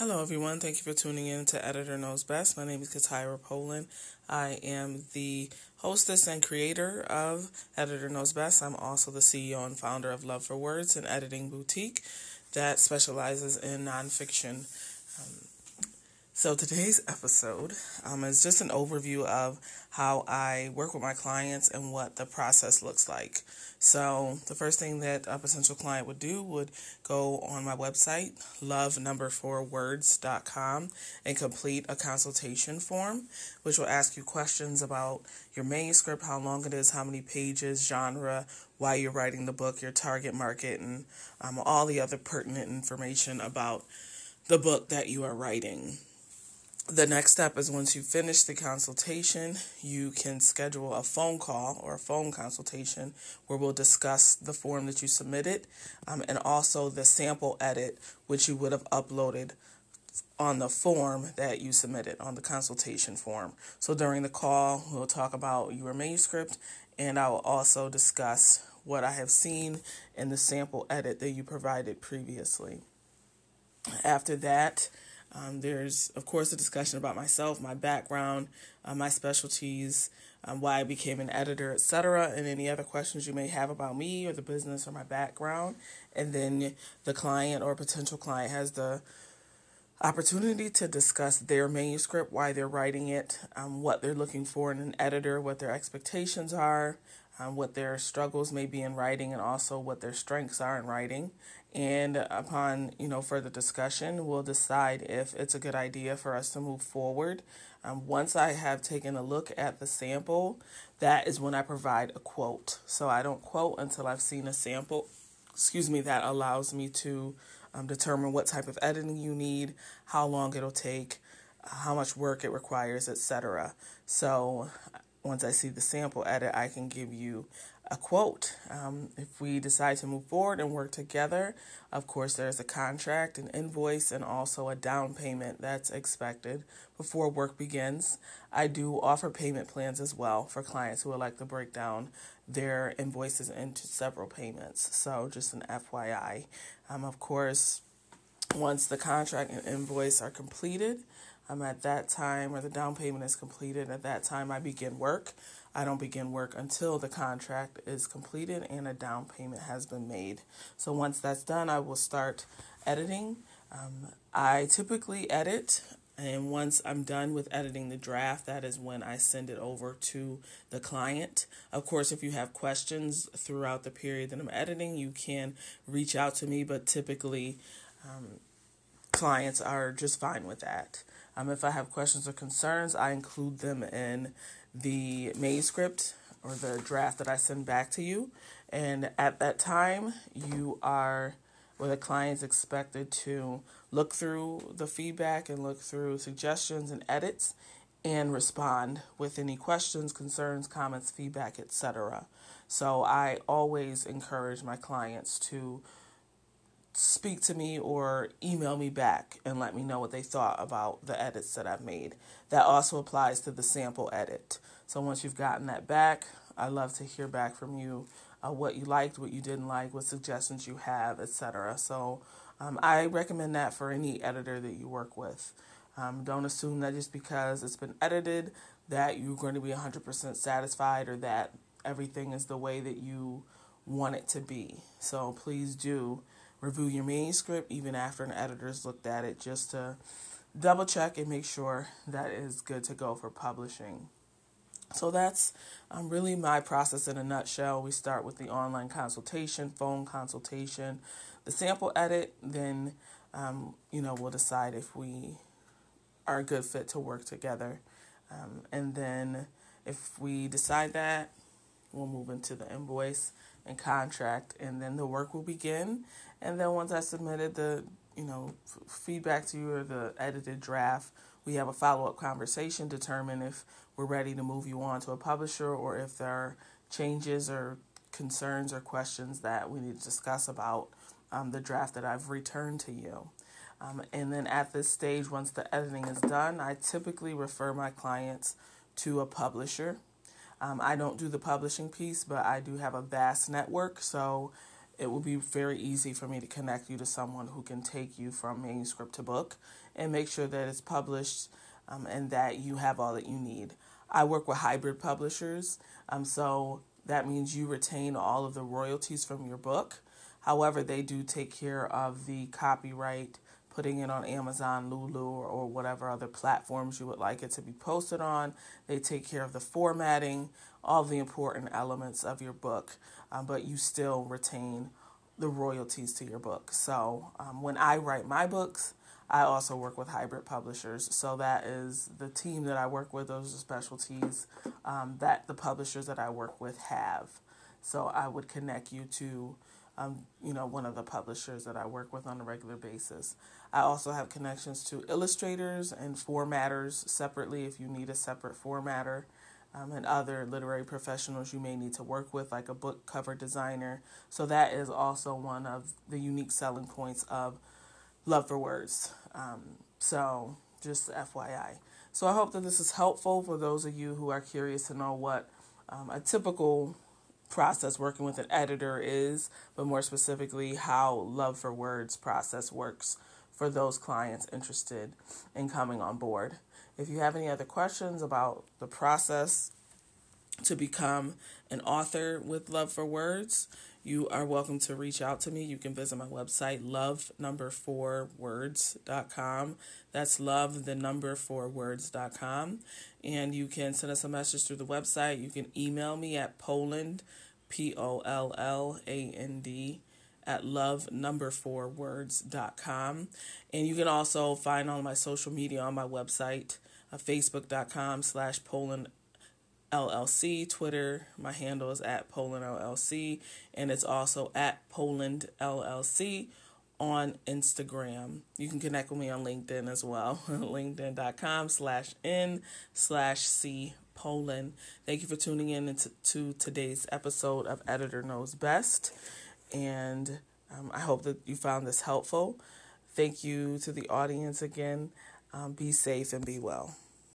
Hello, everyone. Thank you for tuning in to Editor Knows Best. My name is Katira Polland. I am the hostess and creator of Editor Knows Best. I'm also the CEO and founder of Love for Words, an editing boutique that specializes in nonfiction. Um, so today's episode um, is just an overview of how I work with my clients and what the process looks like. So the first thing that a potential client would do would go on my website, love number four words.com, and complete a consultation form, which will ask you questions about your manuscript, how long it is, how many pages, genre, why you're writing the book, your target market, and um, all the other pertinent information about the book that you are writing the next step is once you finish the consultation, you can schedule a phone call or a phone consultation where we'll discuss the form that you submitted um, and also the sample edit which you would have uploaded on the form that you submitted on the consultation form. So during the call, we'll talk about your manuscript and I will also discuss what I have seen in the sample edit that you provided previously. After that, um, there's, of course, a discussion about myself, my background, uh, my specialties, um, why I became an editor, etc., and any other questions you may have about me or the business or my background. And then the client or potential client has the opportunity to discuss their manuscript, why they're writing it, um, what they're looking for in an editor, what their expectations are, um, what their struggles may be in writing, and also what their strengths are in writing. And upon you know further discussion, we'll decide if it's a good idea for us to move forward. Um, once I have taken a look at the sample, that is when I provide a quote. So I don't quote until I've seen a sample. Excuse me, that allows me to um, determine what type of editing you need, how long it'll take, how much work it requires, etc. So once I see the sample edit, I can give you a quote. Um, if we decide to move forward and work together, of course, there's a contract, an invoice, and also a down payment that's expected before work begins. I do offer payment plans as well for clients who would like to break down their invoices into several payments. So, just an FYI. Um, of course, once the contract and invoice are completed, I'm at that time, or the down payment is completed, at that time I begin work. I don't begin work until the contract is completed and a down payment has been made. So once that's done, I will start editing. Um, I typically edit, and once I'm done with editing the draft, that is when I send it over to the client. Of course, if you have questions throughout the period that I'm editing, you can reach out to me, but typically, um, clients are just fine with that. Um, if I have questions or concerns, I include them in the manuscript or the draft that I send back to you. And at that time, you are, or the client's expected to look through the feedback and look through suggestions and edits and respond with any questions, concerns, comments, feedback, etc. So I always encourage my clients to speak to me or email me back and let me know what they thought about the edits that I've made. That also applies to the sample edit. So once you've gotten that back, I love to hear back from you uh, what you liked, what you didn't like, what suggestions you have, etc. So um, I recommend that for any editor that you work with. Um, don't assume that just because it's been edited that you're going to be 100% satisfied or that everything is the way that you want it to be. So please do review your manuscript even after an editor's looked at it just to double check and make sure that is good to go for publishing. So that's um, really my process in a nutshell. We start with the online consultation, phone consultation, the sample edit, then um, you know we'll decide if we are a good fit to work together, um, and then if we decide that, we'll move into the invoice and contract, and then the work will begin. And then once I submitted the you know f- feedback to you or the edited draft, we have a follow up conversation, determine if we're ready to move you on to a publisher or if there are changes or concerns or questions that we need to discuss about um, the draft that I've returned to you. Um, and then at this stage, once the editing is done, I typically refer my clients to a publisher. Um, I don't do the publishing piece, but I do have a vast network. So it will be very easy for me to connect you to someone who can take you from manuscript to book and make sure that it's published um, and that you have all that you need. I work with hybrid publishers, um, so that means you retain all of the royalties from your book. However, they do take care of the copyright, putting it on Amazon, Lulu, or whatever other platforms you would like it to be posted on. They take care of the formatting, all the important elements of your book, um, but you still retain the royalties to your book. So um, when I write my books, I also work with hybrid publishers. So that is the team that I work with, those are specialties um, that the publishers that I work with have. So I would connect you to, um, you know, one of the publishers that I work with on a regular basis. I also have connections to illustrators and formatters separately if you need a separate formatter. Um, and other literary professionals you may need to work with, like a book cover designer. So, that is also one of the unique selling points of Love for Words. Um, so, just FYI. So, I hope that this is helpful for those of you who are curious to know what um, a typical process working with an editor is, but more specifically, how Love for Words process works for those clients interested in coming on board. If you have any other questions about the process to become an author with Love for Words, you are welcome to reach out to me. You can visit my website, love number four words.com. That's love the number four words.com. And you can send us a message through the website. You can email me at Polland, P O L L A N D, at love number four words.com. And you can also find all my social media on my website, uh, facebook.com slash Polland LLC. Twitter, my handle is at Polland LLC, and it's also at Polland LLC on Instagram. You can connect with me on LinkedIn as well. LinkedIn.com slash N slash C Polland. Thank you for tuning in to, to today's episode of Editor Knows Best. And um, I hope that you found this helpful. Thank you to the audience again. Um, be safe and be well.